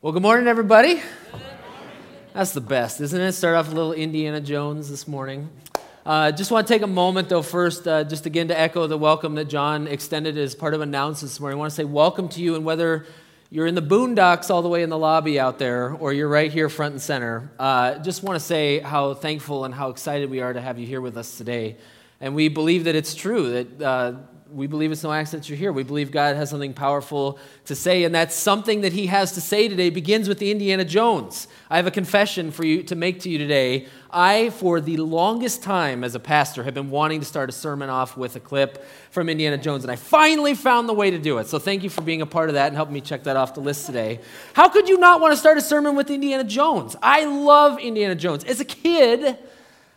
Well, good morning, everybody. That's the best, isn't it? Start off a little Indiana Jones this morning. Uh, just want to take a moment, though, first, uh, just again to echo the welcome that John extended as part of announcements this morning. I want to say welcome to you, and whether you're in the boondocks all the way in the lobby out there, or you're right here front and center, uh, just want to say how thankful and how excited we are to have you here with us today. And we believe that it's true that uh, we believe it's no accident you're here. We believe God has something powerful to say, and that something that He has to say today begins with the Indiana Jones. I have a confession for you to make to you today. I, for the longest time as a pastor, have been wanting to start a sermon off with a clip from Indiana Jones, and I finally found the way to do it. So thank you for being a part of that and helping me check that off the list today. How could you not want to start a sermon with Indiana Jones? I love Indiana Jones. As a kid,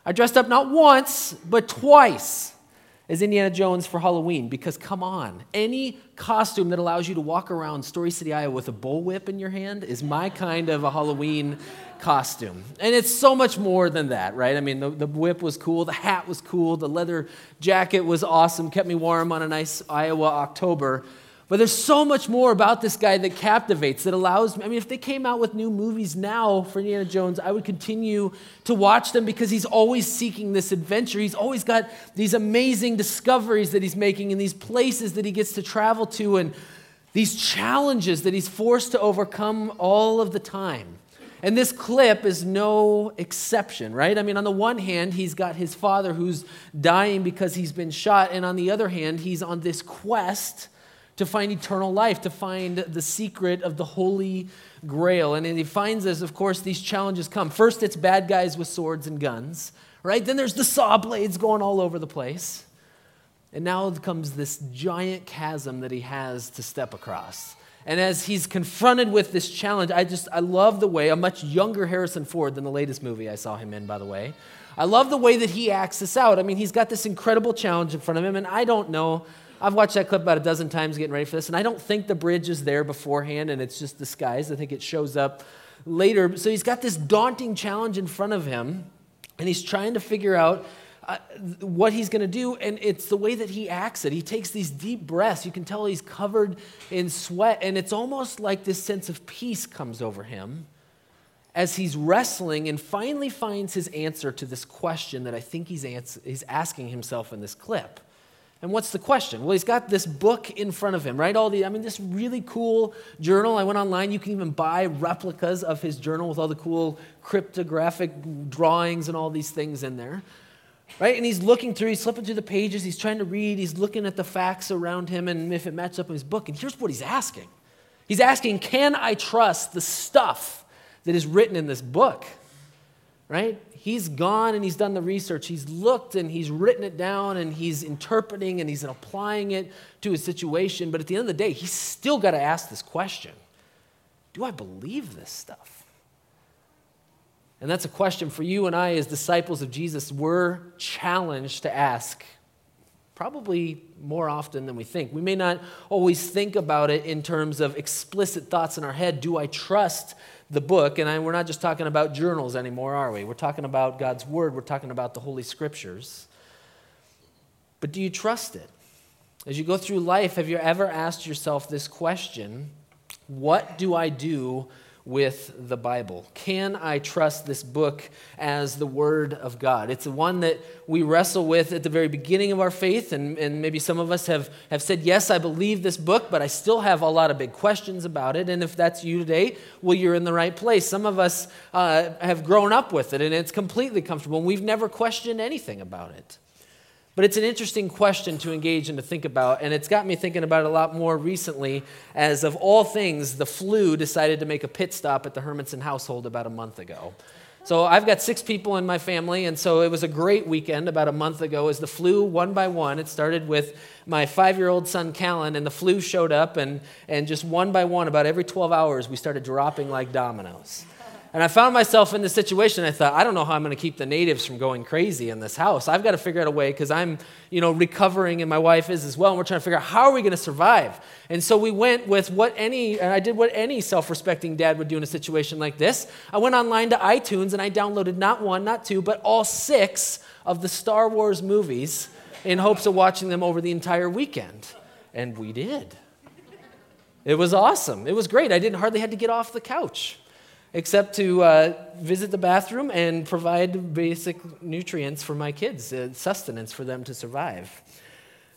I dressed up not once, but twice as Indiana Jones for Halloween because come on, any costume that allows you to walk around Story City, Iowa with a bullwhip in your hand is my kind of a Halloween costume. And it's so much more than that, right? I mean, the, the whip was cool, the hat was cool, the leather jacket was awesome, kept me warm on a nice Iowa October. But there's so much more about this guy that captivates, that allows me. I mean, if they came out with new movies now for Indiana Jones, I would continue to watch them because he's always seeking this adventure. He's always got these amazing discoveries that he's making in these places that he gets to travel to and these challenges that he's forced to overcome all of the time. And this clip is no exception, right? I mean, on the one hand, he's got his father who's dying because he's been shot, and on the other hand, he's on this quest to find eternal life, to find the secret of the Holy Grail. And he finds as, of course, these challenges come. First, it's bad guys with swords and guns, right? Then there's the saw blades going all over the place. And now comes this giant chasm that he has to step across. And as he's confronted with this challenge, I just, I love the way, a much younger Harrison Ford than the latest movie I saw him in, by the way. I love the way that he acts this out. I mean, he's got this incredible challenge in front of him, and I don't know I've watched that clip about a dozen times getting ready for this, and I don't think the bridge is there beforehand and it's just disguised. I think it shows up later. So he's got this daunting challenge in front of him, and he's trying to figure out uh, what he's going to do, and it's the way that he acts it. He takes these deep breaths. You can tell he's covered in sweat, and it's almost like this sense of peace comes over him as he's wrestling and finally finds his answer to this question that I think he's, ans- he's asking himself in this clip. And what's the question? Well, he's got this book in front of him, right? All the, I mean, this really cool journal. I went online. You can even buy replicas of his journal with all the cool cryptographic drawings and all these things in there, right? And he's looking through, he's flipping through the pages, he's trying to read, he's looking at the facts around him and if it matches up in his book. And here's what he's asking He's asking, Can I trust the stuff that is written in this book? Right? he's gone and he's done the research. He's looked and he's written it down and he's interpreting and he's applying it to his situation. But at the end of the day, he's still got to ask this question Do I believe this stuff? And that's a question for you and I, as disciples of Jesus, we're challenged to ask probably more often than we think. We may not always think about it in terms of explicit thoughts in our head. Do I trust the book, and I, we're not just talking about journals anymore, are we? We're talking about God's Word, we're talking about the Holy Scriptures. But do you trust it? As you go through life, have you ever asked yourself this question What do I do with the Bible? Can I trust this book as the Word of God? It's the one that we wrestle with at the very beginning of our faith, and, and maybe some of us have, have said, Yes, I believe this book, but I still have a lot of big questions about it. And if that's you today, well, you're in the right place. Some of us uh, have grown up with it, and it's completely comfortable, and we've never questioned anything about it. But it's an interesting question to engage and to think about, and it's got me thinking about it a lot more recently. As of all things, the flu decided to make a pit stop at the Hermanson household about a month ago. So I've got six people in my family, and so it was a great weekend about a month ago as the flu, one by one, it started with my five year old son, Callan, and the flu showed up, and, and just one by one, about every 12 hours, we started dropping like dominoes. And I found myself in this situation. I thought, I don't know how I'm going to keep the natives from going crazy in this house. I've got to figure out a way because I'm, you know, recovering and my wife is as well. And we're trying to figure out how are we going to survive. And so we went with what any, and I did what any self-respecting dad would do in a situation like this. I went online to iTunes and I downloaded not one, not two, but all six of the Star Wars movies in hopes of watching them over the entire weekend. And we did. It was awesome. It was great. I didn't hardly had to get off the couch except to uh, visit the bathroom and provide basic nutrients for my kids, uh, sustenance for them to survive.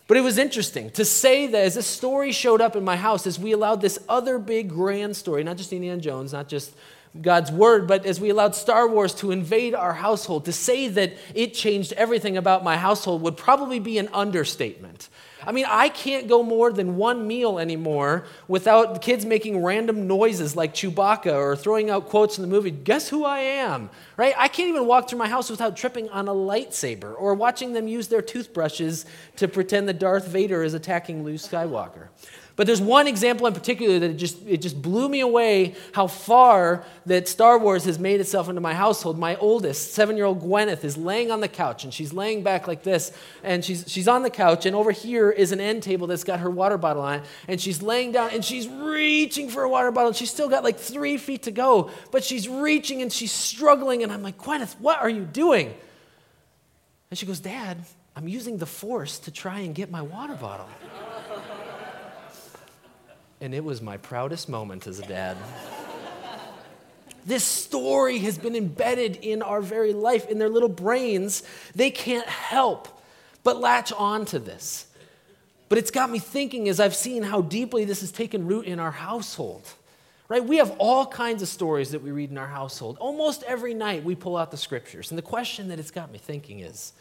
But it was interesting to say that as a story showed up in my house, as we allowed this other big grand story, not just Indiana Jones, not just God's word, but as we allowed Star Wars to invade our household, to say that it changed everything about my household would probably be an understatement. I mean, I can't go more than one meal anymore without kids making random noises like Chewbacca or throwing out quotes in the movie, guess who I am? Right? I can't even walk through my house without tripping on a lightsaber or watching them use their toothbrushes to pretend that Darth Vader is attacking Luke Skywalker. But there's one example in particular that it just, it just blew me away how far that Star Wars has made itself into my household. My oldest, seven year old Gwyneth, is laying on the couch and she's laying back like this. And she's, she's on the couch, and over here is an end table that's got her water bottle on it. And she's laying down and she's reaching for a water bottle. And she's still got like three feet to go, but she's reaching and she's struggling. And I'm like, Gwyneth, what are you doing? And she goes, Dad, I'm using the force to try and get my water bottle. And it was my proudest moment as a dad. this story has been embedded in our very life, in their little brains. They can't help but latch on to this. But it's got me thinking as I've seen how deeply this has taken root in our household. Right? We have all kinds of stories that we read in our household. Almost every night we pull out the scriptures. And the question that it's got me thinking is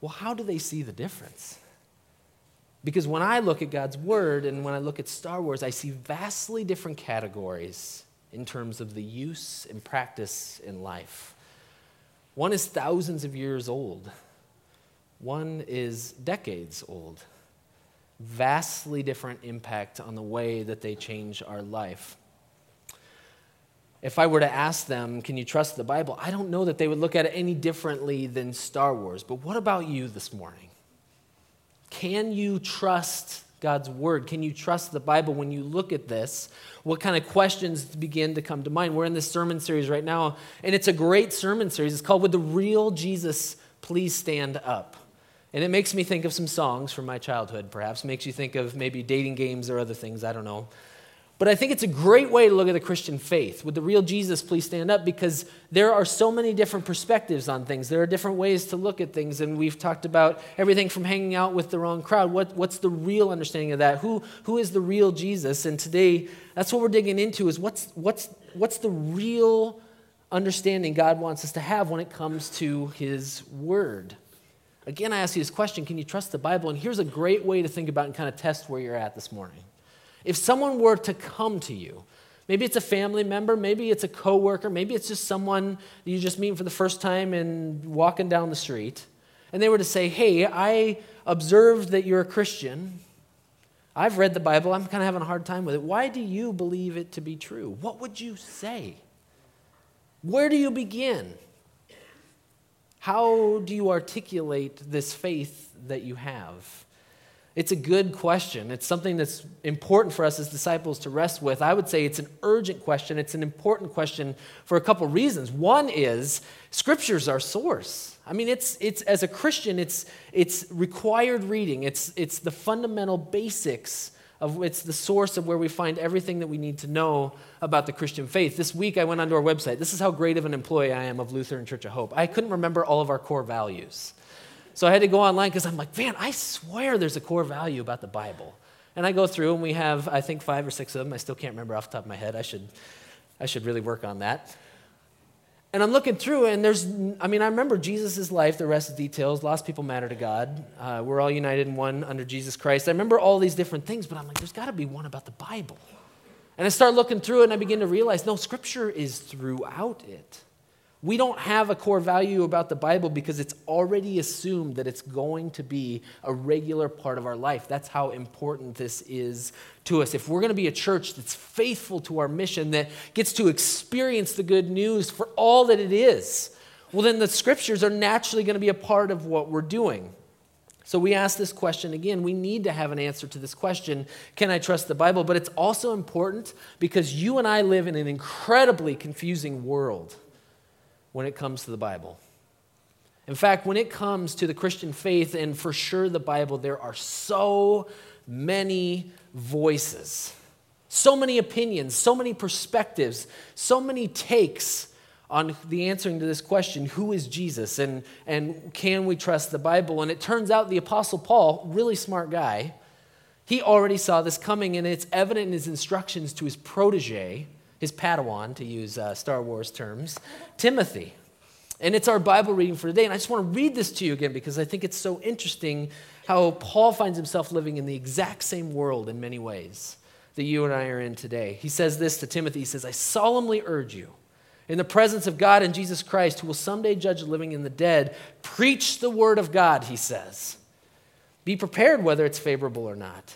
well, how do they see the difference? Because when I look at God's Word and when I look at Star Wars, I see vastly different categories in terms of the use and practice in life. One is thousands of years old, one is decades old. Vastly different impact on the way that they change our life. If I were to ask them, can you trust the Bible? I don't know that they would look at it any differently than Star Wars. But what about you this morning? Can you trust God's word? Can you trust the Bible when you look at this? What kind of questions begin to come to mind? We're in this sermon series right now, and it's a great sermon series. It's called Would the Real Jesus Please Stand Up? And it makes me think of some songs from my childhood, perhaps. Makes you think of maybe dating games or other things, I don't know. But I think it's a great way to look at the Christian faith. Would the real Jesus please stand up? Because there are so many different perspectives on things. There are different ways to look at things. And we've talked about everything from hanging out with the wrong crowd. What, what's the real understanding of that? Who, who is the real Jesus? And today, that's what we're digging into is what's, what's, what's the real understanding God wants us to have when it comes to his word? Again, I ask you this question can you trust the Bible? And here's a great way to think about and kind of test where you're at this morning. If someone were to come to you, maybe it's a family member, maybe it's a coworker, maybe it's just someone you just meet for the first time and walking down the street, and they were to say, Hey, I observed that you're a Christian. I've read the Bible. I'm kind of having a hard time with it. Why do you believe it to be true? What would you say? Where do you begin? How do you articulate this faith that you have? It's a good question. It's something that's important for us as disciples to rest with. I would say it's an urgent question. It's an important question for a couple reasons. One is scripture's our source. I mean, it's, it's as a Christian, it's, it's required reading. It's, it's the fundamental basics of it's the source of where we find everything that we need to know about the Christian faith. This week I went onto our website. This is how great of an employee I am of Lutheran Church of Hope. I couldn't remember all of our core values. So I had to go online because I'm like, man, I swear there's a core value about the Bible. And I go through and we have, I think, five or six of them. I still can't remember off the top of my head. I should, I should really work on that. And I'm looking through, and there's, I mean, I remember Jesus' life, the rest of the details. Lost people matter to God. Uh, we're all united in one under Jesus Christ. I remember all these different things, but I'm like, there's got to be one about the Bible. And I start looking through it, and I begin to realize no, Scripture is throughout it. We don't have a core value about the Bible because it's already assumed that it's going to be a regular part of our life. That's how important this is to us. If we're going to be a church that's faithful to our mission, that gets to experience the good news for all that it is, well, then the scriptures are naturally going to be a part of what we're doing. So we ask this question again. We need to have an answer to this question Can I trust the Bible? But it's also important because you and I live in an incredibly confusing world when it comes to the Bible. In fact, when it comes to the Christian faith, and for sure the Bible, there are so many voices. So many opinions, so many perspectives, so many takes on the answering to this question who is Jesus and, and can we trust the Bible? And it turns out the Apostle Paul, really smart guy, he already saw this coming, and it's evident in his instructions to his protege, his Padawan, to use uh, Star Wars terms, Timothy. And it's our Bible reading for today. And I just want to read this to you again because I think it's so interesting how Paul finds himself living in the exact same world in many ways that you and I are in today. He says this to Timothy He says, I solemnly urge you, in the presence of God and Jesus Christ, who will someday judge the living and the dead, preach the word of God, he says. Be prepared whether it's favorable or not.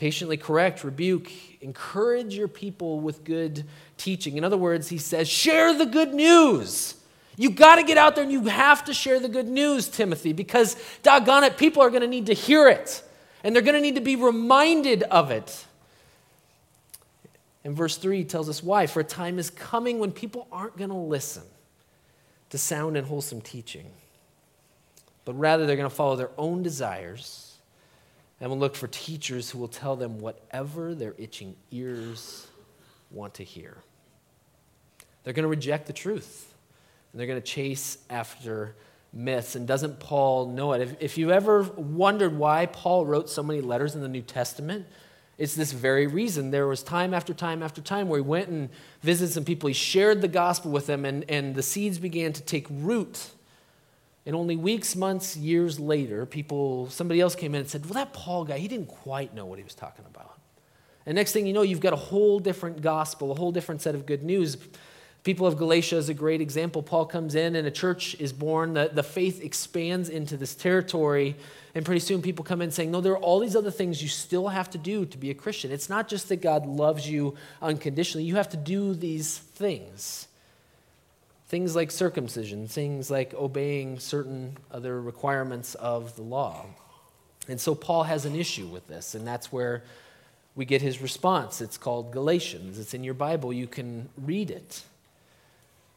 Patiently correct, rebuke, encourage your people with good teaching. In other words, he says, share the good news. You got to get out there and you have to share the good news, Timothy, because doggone it, people are going to need to hear it. And they're going to need to be reminded of it. And verse 3 tells us why. For a time is coming when people aren't going to listen to sound and wholesome teaching, but rather they're going to follow their own desires and will look for teachers who will tell them whatever their itching ears want to hear. They're going to reject the truth, and they're going to chase after myths. And doesn't Paul know it? If, if you ever wondered why Paul wrote so many letters in the New Testament, it's this very reason. There was time after time after time where he went and visited some people. He shared the gospel with them, and, and the seeds began to take root. And only weeks, months, years later, people, somebody else came in and said, Well, that Paul guy, he didn't quite know what he was talking about. And next thing you know, you've got a whole different gospel, a whole different set of good news. People of Galatia is a great example. Paul comes in and a church is born. The, the faith expands into this territory. And pretty soon people come in saying, No, there are all these other things you still have to do to be a Christian. It's not just that God loves you unconditionally, you have to do these things. Things like circumcision, things like obeying certain other requirements of the law. And so Paul has an issue with this, and that's where we get his response. It's called Galatians. It's in your Bible. You can read it.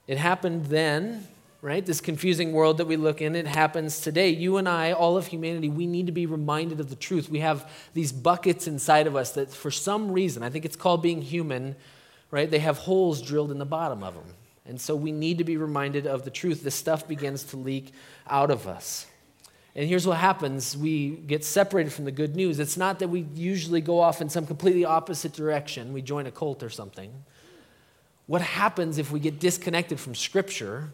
It happened then, right? This confusing world that we look in, it happens today. You and I, all of humanity, we need to be reminded of the truth. We have these buckets inside of us that, for some reason, I think it's called being human, right? They have holes drilled in the bottom of them. And so we need to be reminded of the truth. This stuff begins to leak out of us. And here's what happens we get separated from the good news. It's not that we usually go off in some completely opposite direction, we join a cult or something. What happens if we get disconnected from Scripture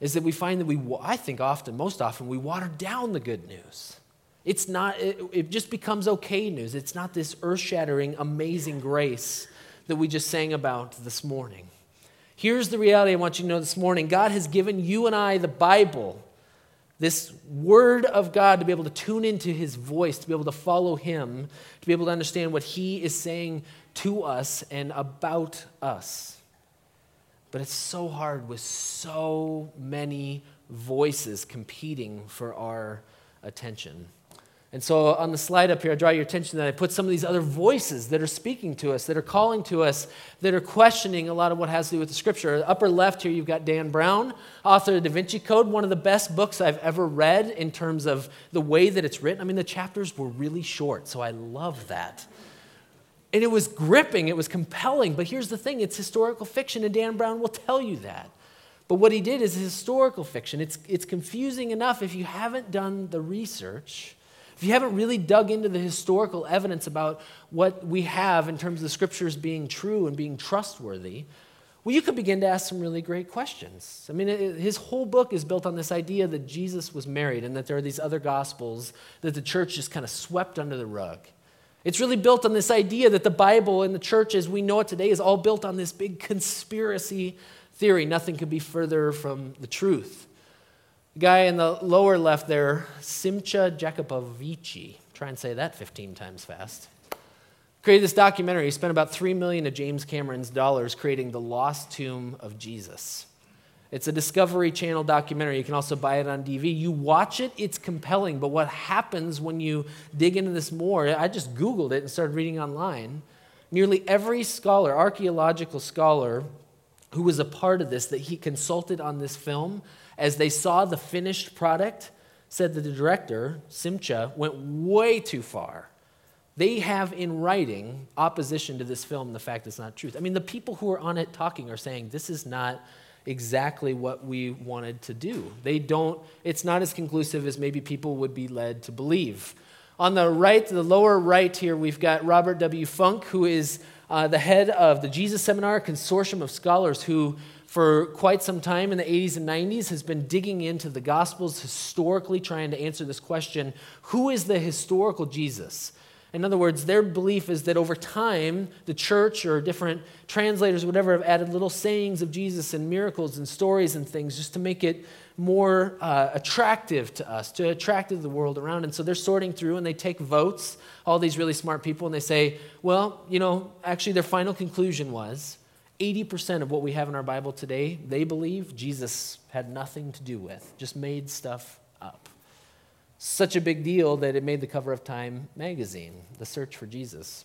is that we find that we, I think often, most often, we water down the good news. It's not, it, just becomes okay news. It's not this earth shattering, amazing grace that we just sang about this morning. Here's the reality I want you to know this morning God has given you and I the Bible, this Word of God, to be able to tune into His voice, to be able to follow Him, to be able to understand what He is saying to us and about us. But it's so hard with so many voices competing for our attention. And so on the slide up here, I draw your attention that I put some of these other voices that are speaking to us, that are calling to us, that are questioning a lot of what has to do with the scripture. Upper left here, you've got Dan Brown, author of Da Vinci Code, one of the best books I've ever read in terms of the way that it's written. I mean, the chapters were really short, so I love that. And it was gripping, it was compelling. But here's the thing it's historical fiction, and Dan Brown will tell you that. But what he did is historical fiction. It's, it's confusing enough if you haven't done the research, if you haven't really dug into the historical evidence about what we have in terms of the scriptures being true and being trustworthy. Well, you could begin to ask some really great questions. I mean, his whole book is built on this idea that Jesus was married and that there are these other gospels that the church just kind of swept under the rug. It's really built on this idea that the Bible and the church as we know it today is all built on this big conspiracy theory. Nothing could be further from the truth. Guy in the lower left there, Simcha Jacobovici, try and say that 15 times fast, created this documentary. He spent about 3 million of James Cameron's dollars creating The Lost Tomb of Jesus. It's a Discovery Channel documentary. You can also buy it on DV. You watch it, it's compelling. But what happens when you dig into this more? I just Googled it and started reading online. Nearly every scholar, archaeological scholar, who was a part of this, that he consulted on this film, as they saw the finished product, said that the director, Simcha, went way too far they have in writing opposition to this film, the fact it's not truth. I mean, the people who are on it talking are saying this is not exactly what we wanted to do. They don't, it's not as conclusive as maybe people would be led to believe. On the right, the lower right here, we've got Robert W. Funk, who is uh, the head of the Jesus Seminar, consortium of scholars who, for quite some time in the 80s and 90s, has been digging into the Gospels historically, trying to answer this question who is the historical Jesus? In other words, their belief is that over time, the church or different translators, whatever, have added little sayings of Jesus and miracles and stories and things just to make it more uh, attractive to us, to attract the world around. And so they're sorting through and they take votes, all these really smart people, and they say, well, you know, actually, their final conclusion was 80% of what we have in our Bible today, they believe Jesus had nothing to do with, just made stuff up such a big deal that it made the cover of Time magazine, The Search for Jesus.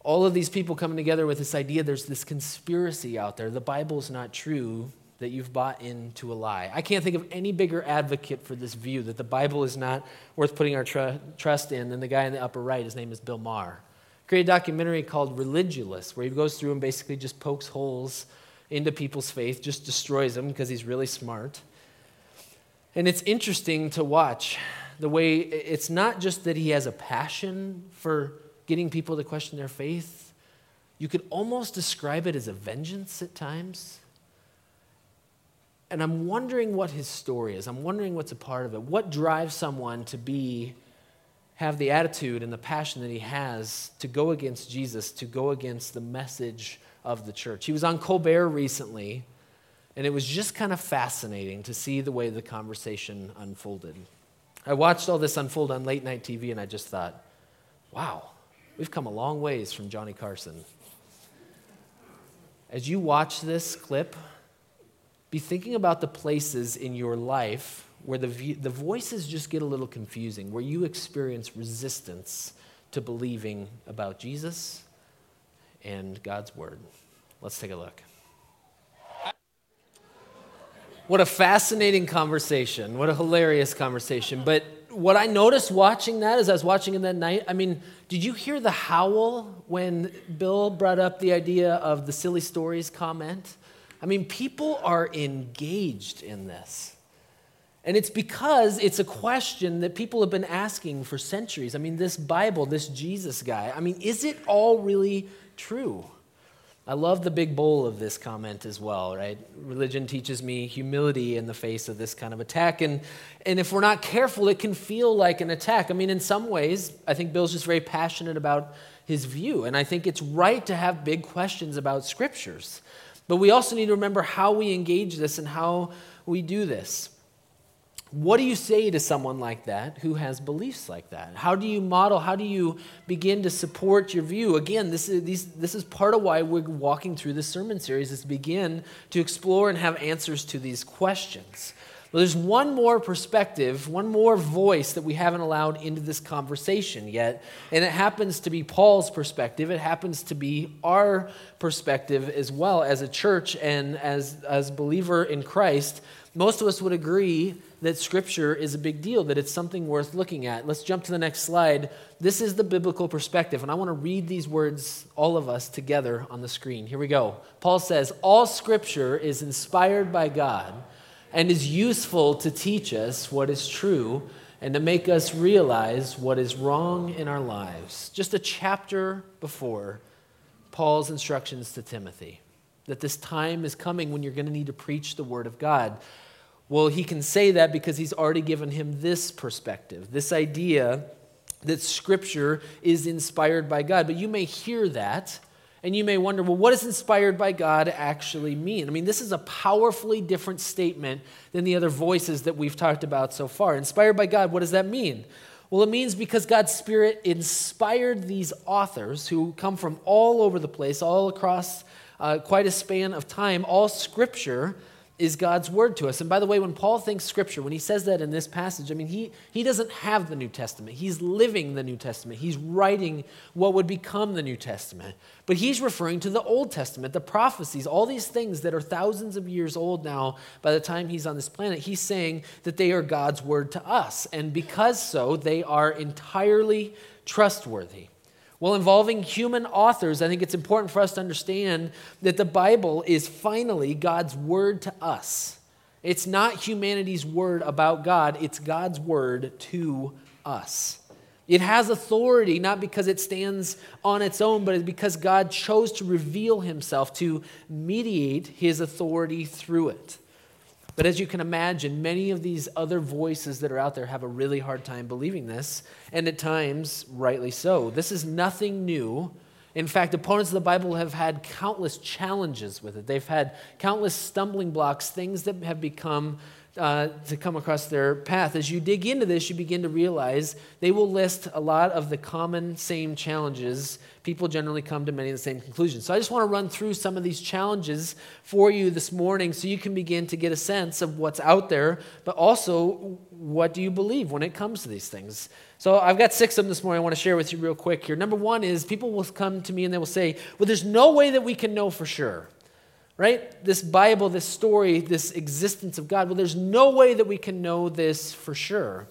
All of these people coming together with this idea there's this conspiracy out there. The Bible's not true, that you've bought into a lie. I can't think of any bigger advocate for this view that the Bible is not worth putting our tr- trust in than the guy in the upper right. His name is Bill Maher. A documentary called Religulous, where he goes through and basically just pokes holes into people's faith, just destroys them because he's really smart. And it's interesting to watch the way it's not just that he has a passion for getting people to question their faith, you could almost describe it as a vengeance at times. And I'm wondering what his story is. I'm wondering what's a part of it. What drives someone to be have the attitude and the passion that he has to go against Jesus, to go against the message of the church. He was on Colbert recently, and it was just kind of fascinating to see the way the conversation unfolded. I watched all this unfold on late night TV and I just thought, wow, we've come a long ways from Johnny Carson. As you watch this clip, be thinking about the places in your life where the, the voices just get a little confusing, where you experience resistance to believing about Jesus and God's Word. Let's take a look. What a fascinating conversation. What a hilarious conversation. But what I noticed watching that as I was watching it that night, I mean, did you hear the howl when Bill brought up the idea of the silly stories comment? I mean, people are engaged in this. And it's because it's a question that people have been asking for centuries. I mean, this Bible, this Jesus guy, I mean, is it all really true? I love the big bowl of this comment as well, right? Religion teaches me humility in the face of this kind of attack. And, and if we're not careful, it can feel like an attack. I mean, in some ways, I think Bill's just very passionate about his view. And I think it's right to have big questions about scriptures. But we also need to remember how we engage this and how we do this. What do you say to someone like that who has beliefs like that? How do you model, how do you begin to support your view? Again, this is, these, this is part of why we're walking through this sermon series, is to begin to explore and have answers to these questions. Well, there's one more perspective, one more voice that we haven't allowed into this conversation yet, and it happens to be Paul's perspective. It happens to be our perspective as well as a church and as as believer in Christ. Most of us would agree that Scripture is a big deal, that it's something worth looking at. Let's jump to the next slide. This is the biblical perspective, and I want to read these words, all of us, together on the screen. Here we go. Paul says, All Scripture is inspired by God and is useful to teach us what is true and to make us realize what is wrong in our lives. Just a chapter before Paul's instructions to Timothy that this time is coming when you're going to need to preach the Word of God. Well, he can say that because he's already given him this perspective, this idea that Scripture is inspired by God. But you may hear that and you may wonder, well, what does inspired by God actually mean? I mean, this is a powerfully different statement than the other voices that we've talked about so far. Inspired by God, what does that mean? Well, it means because God's Spirit inspired these authors who come from all over the place, all across uh, quite a span of time, all Scripture is God's word to us. And by the way, when Paul thinks scripture, when he says that in this passage, I mean, he, he doesn't have the New Testament. He's living the New Testament. He's writing what would become the New Testament. But he's referring to the Old Testament, the prophecies, all these things that are thousands of years old now by the time he's on this planet. He's saying that they are God's word to us. And because so, they are entirely trustworthy. Well, involving human authors, I think it's important for us to understand that the Bible is finally God's word to us. It's not humanity's word about God, it's God's word to us. It has authority not because it stands on its own, but because God chose to reveal himself, to mediate his authority through it. But as you can imagine, many of these other voices that are out there have a really hard time believing this, and at times, rightly so. This is nothing new. In fact, opponents of the Bible have had countless challenges with it. They've had countless stumbling blocks, things that have become uh, to come across their path. As you dig into this, you begin to realize they will list a lot of the common same challenges. People generally come to many of the same conclusions. So I just want to run through some of these challenges for you this morning so you can begin to get a sense of what's out there, but also what do you believe when it comes to these things. So I've got six of them this morning I want to share with you real quick here. Number one is people will come to me and they will say, Well, there's no way that we can know for sure right? This Bible, this story, this existence of God. Well, there's no way that we can know this for sure.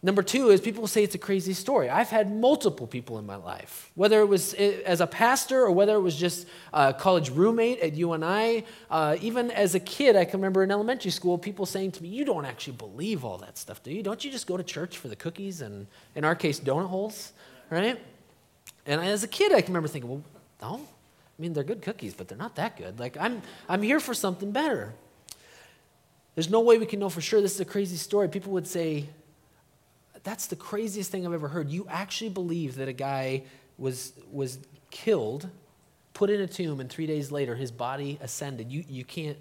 Number two is people say it's a crazy story. I've had multiple people in my life, whether it was eh, as a pastor or whether it was just a college roommate at UNI. Uh, even as a kid, I can remember in elementary school, people saying to me, You don't actually believe all that stuff, do you? Don't you just go to church for the cookies and, in our case, donut holes, right? And as a kid, I can remember thinking, Well, no, I mean, they're good cookies, but they're not that good. Like, I'm, I'm here for something better. There's no way we can know for sure. This is a crazy story. People would say, That's the craziest thing I've ever heard. You actually believe that a guy was, was killed, put in a tomb, and three days later his body ascended. You, you can't,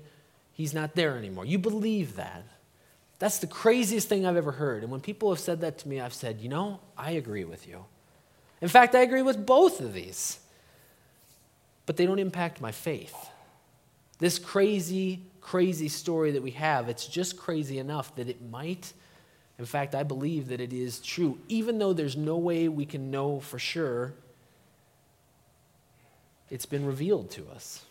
he's not there anymore. You believe that. That's the craziest thing I've ever heard. And when people have said that to me, I've said, You know, I agree with you. In fact, I agree with both of these but they don't impact my faith. This crazy, crazy story that we have, it's just crazy enough that it might. In fact, I believe that it is true. Even though there's no way we can know for sure, it's been revealed to us.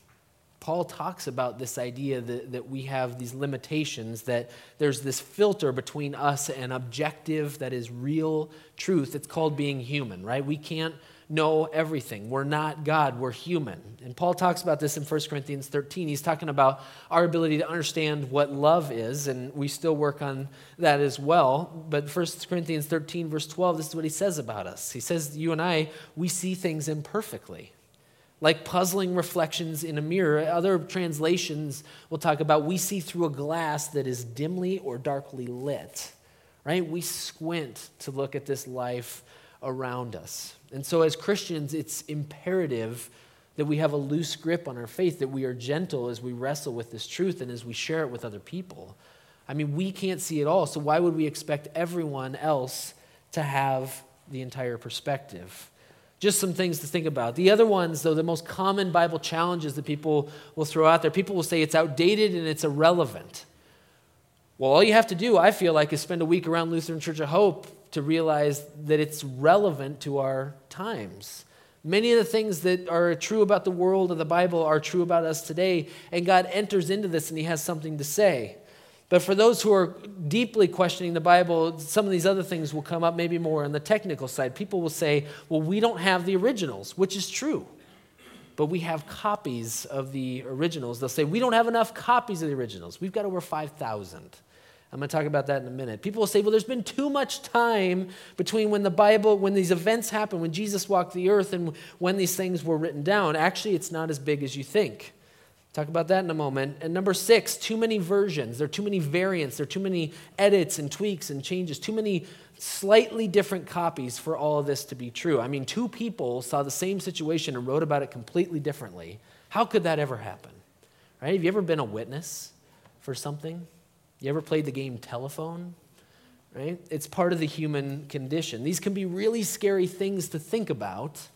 Paul talks about this idea that, that we have these limitations, that there's this filter between us and objective, that is real truth. It's called being human, right? We can't know everything. We're not God, we're human. And Paul talks about this in 1 Corinthians 13. He's talking about our ability to understand what love is, and we still work on that as well. But 1 Corinthians 13, verse 12, this is what he says about us. He says, You and I, we see things imperfectly. Like puzzling reflections in a mirror. Other translations will talk about we see through a glass that is dimly or darkly lit. Right? We squint to look at this life around us. And so, as Christians, it's imperative that we have a loose grip on our faith, that we are gentle as we wrestle with this truth and as we share it with other people. I mean, we can't see it all, so why would we expect everyone else to have the entire perspective? Just some things to think about. The other ones, though, the most common Bible challenges that people will throw out there, people will say it's outdated and it's irrelevant. Well, all you have to do, I feel like, is spend a week around Lutheran Church of Hope to realize that it's relevant to our times. Many of the things that are true about the world of the Bible are true about us today, and God enters into this and He has something to say. But for those who are deeply questioning the Bible, some of these other things will come up maybe more on the technical side. People will say, well, we don't have the originals, which is true. But we have copies of the originals. They'll say, we don't have enough copies of the originals. We've got over 5,000. I'm going to talk about that in a minute. People will say, well, there's been too much time between when the Bible, when these events happened, when Jesus walked the earth, and when these things were written down. Actually, it's not as big as you think. Talk about that in a moment. And number six, too many versions. There are too many variants. There are too many edits and tweaks and changes. Too many slightly different copies for all of this to be true. I mean, two people saw the same situation and wrote about it completely differently. How could that ever happen? Right? Have you ever been a witness for something? You ever played the game telephone? Right? It's part of the human condition. These can be really scary things to think about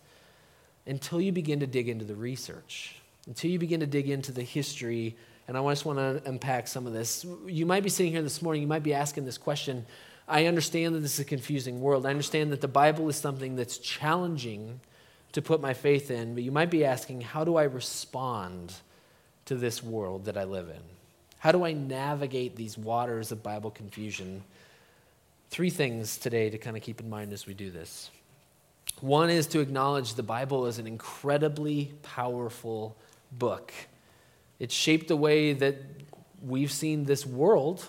until you begin to dig into the research, until you begin to dig into the history And I just want to unpack some of this. You might be sitting here this morning, you might be asking this question. I understand that this is a confusing world. I understand that the Bible is something that's challenging to put my faith in, but you might be asking, how do I respond to this world that I live in? How do I navigate these waters of Bible confusion? Three things today to kind of keep in mind as we do this. One is to acknowledge the Bible is an incredibly powerful book. It shaped the way that we've seen this world.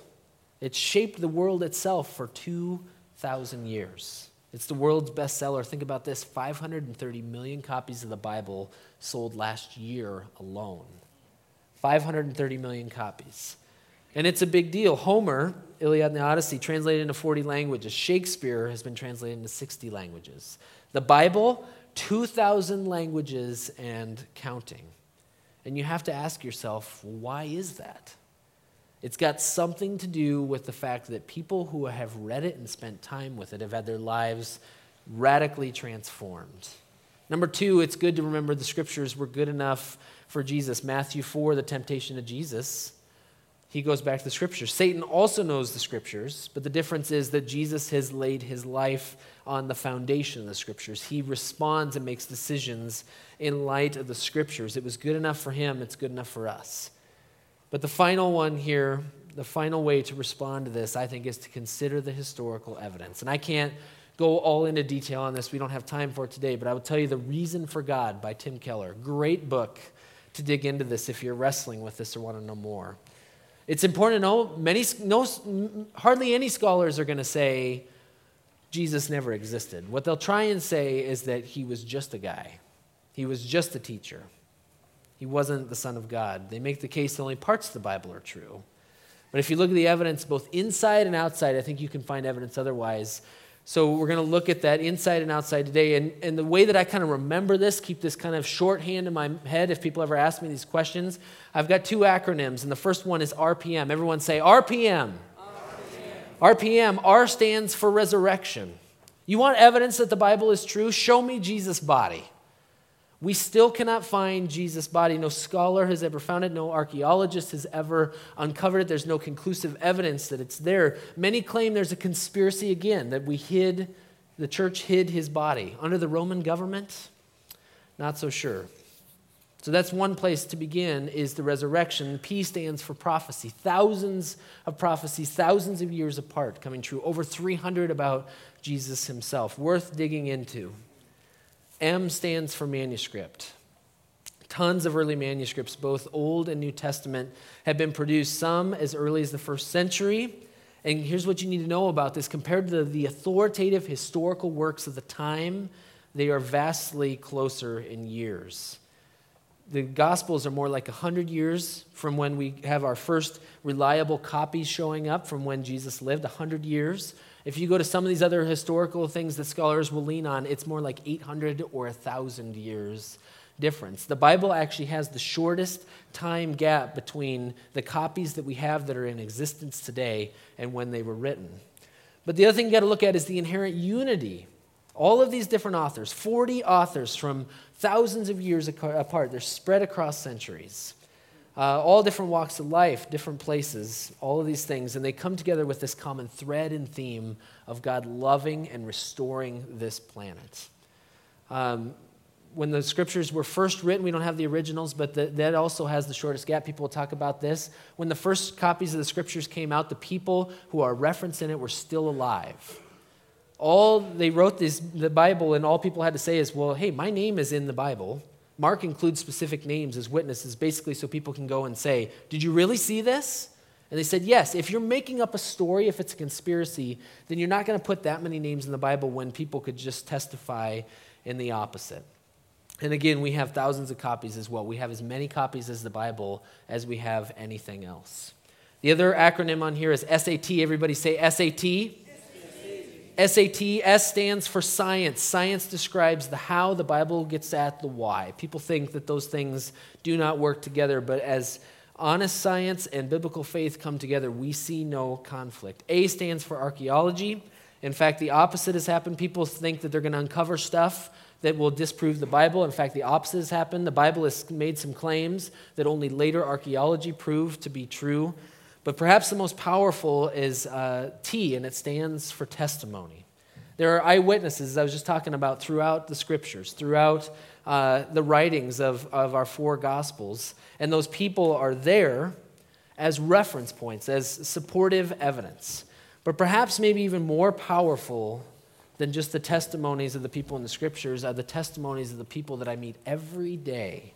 It shaped the world itself for 2,000 years. It's the world's bestseller. Think about this 530 million copies of the Bible sold last year alone. 530 million copies. And it's a big deal. Homer, Iliad and the Odyssey, translated into 40 languages. Shakespeare has been translated into 60 languages. The Bible, 2,000 languages and counting. And you have to ask yourself, why is that? It's got something to do with the fact that people who have read it and spent time with it have had their lives radically transformed. Number two, it's good to remember the scriptures were good enough for Jesus. Matthew 4, the temptation of Jesus, he goes back to the scriptures. Satan also knows the scriptures, but the difference is that Jesus has laid his life on the foundation of the scriptures. He responds and makes decisions in light of the scriptures. It was good enough for him, it's good enough for us. But the final one here, the final way to respond to this, I think, is to consider the historical evidence. And I can't go all into detail on this, we don't have time for it today, but I will tell you The Reason for God by Tim Keller. Great book to dig into this if you're wrestling with this or want to know more. It's important to know many, no, hardly any scholars are going to say Jesus never existed. What they'll try and say is that he was just a guy, he was just a teacher. He wasn't the Son of God. They make the case that only parts of the Bible are true. But if you look at the evidence both inside and outside, I think you can find evidence otherwise. So we're going to look at that inside and outside today. And, and the way that I kind of remember this, keep this kind of shorthand in my head if people ever ask me these questions, I've got two acronyms. And the first one is RPM. Everyone say RPM. RPM. RPM. R stands for resurrection. You want evidence that the Bible is true? Show me Jesus' body. We still cannot find Jesus' body. No scholar has ever found it. No archaeologist has ever uncovered it. There's no conclusive evidence that it's there. Many claim there's a conspiracy again, that we hid, the church hid his body. Under the Roman government, not so sure. So that's one place to begin is the resurrection. P stands for prophecy. Thousands of prophecies, thousands of years apart coming true. Over 300 about Jesus himself. Worth digging into. M stands for manuscript. Tons of early manuscripts, both Old and New Testament, have been produced, some as early as the first century. And here's what you need to know about this compared to the authoritative historical works of the time, they are vastly closer in years. The Gospels are more like 100 years from when we have our first reliable copies showing up from when Jesus lived, 100 years. If you go to some of these other historical things that scholars will lean on, it's more like 800 or 1,000 years difference. The Bible actually has the shortest time gap between the copies that we have that are in existence today and when they were written. But the other thing you got to look at is the inherent unity. All of these different authors, 40 authors from thousands of years apart, they're spread across centuries uh, all different walks of life, different places, all of these things, and they come together with this common thread and theme of God loving and restoring this planet. Um, when the scriptures were first written, we don't have the originals, but the, that also has the shortest gap. People talk about this. When the first copies of the scriptures came out, the people who are referenced in it were still alive. All they wrote this, the Bible, and all people had to say is, "Well, hey, my name is in the Bible." Mark includes specific names as witnesses, basically, so people can go and say, Did you really see this? And they said, Yes. If you're making up a story, if it's a conspiracy, then you're not going to put that many names in the Bible when people could just testify in the opposite. And again, we have thousands of copies as well. We have as many copies as the Bible as we have anything else. The other acronym on here is SAT. Everybody say SAT. SAT, S stands for science. Science describes the how, the Bible gets at the why. People think that those things do not work together, but as honest science and biblical faith come together, we see no conflict. A stands for archaeology. In fact, the opposite has happened. People think that they're going to uncover stuff that will disprove the Bible. In fact, the opposite has happened. The Bible has made some claims that only later archaeology proved to be true. But perhaps the most powerful is uh, T, and it stands for testimony. There are eyewitnesses, I was just talking about, throughout the scriptures, throughout uh, the writings of, of our four gospels. And those people are there as reference points, as supportive evidence. But perhaps, maybe even more powerful than just the testimonies of the people in the scriptures are the testimonies of the people that I meet every day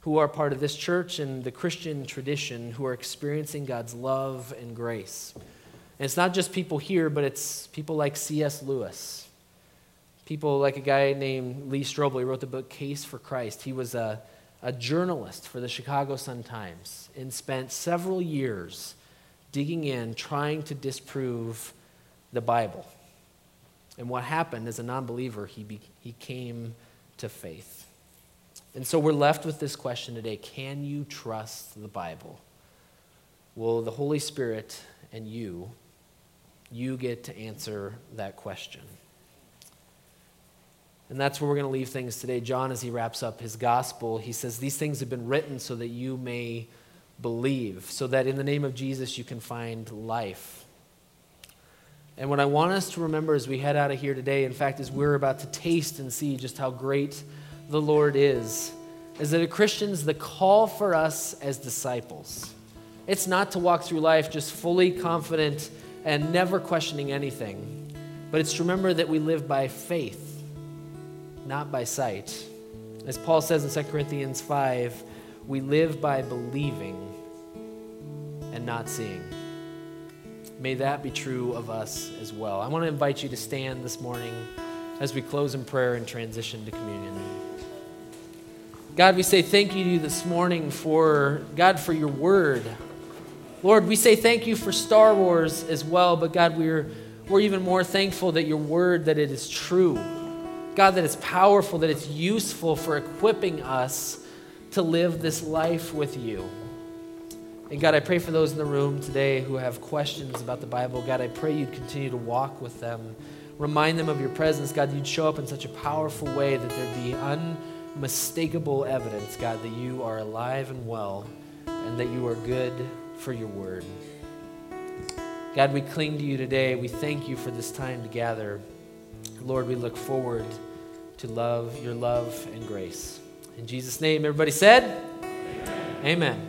who are part of this church and the Christian tradition who are experiencing God's love and grace. And it's not just people here, but it's people like C.S. Lewis, people like a guy named Lee Strobel. He wrote the book Case for Christ. He was a, a journalist for the Chicago Sun-Times and spent several years digging in, trying to disprove the Bible. And what happened as a non believer, he, be, he came to faith. And so we're left with this question today Can you trust the Bible? Well, the Holy Spirit and you, you get to answer that question. And that's where we're going to leave things today. John, as he wraps up his gospel, he says, These things have been written so that you may believe, so that in the name of Jesus you can find life. And what I want us to remember as we head out of here today, in fact, as we're about to taste and see just how great the Lord is, is that a Christians, the call for us as disciples, it's not to walk through life just fully confident and never questioning anything, but it's to remember that we live by faith, not by sight. As Paul says in 2 Corinthians 5, we live by believing and not seeing. May that be true of us as well. I want to invite you to stand this morning as we close in prayer and transition to communion. God, we say thank you to you this morning for, God, for your word. Lord, we say thank you for Star Wars as well, but God, we're, we're even more thankful that your word, that it is true. God, that it's powerful, that it's useful for equipping us to live this life with you. And God, I pray for those in the room today who have questions about the Bible. God, I pray you'd continue to walk with them. Remind them of your presence. God, you'd show up in such a powerful way that there'd be unmistakable evidence, God, that you are alive and well and that you are good for your word. God, we cling to you today. We thank you for this time to gather. Lord, we look forward to love, your love and grace. In Jesus' name, everybody said, Amen. Amen.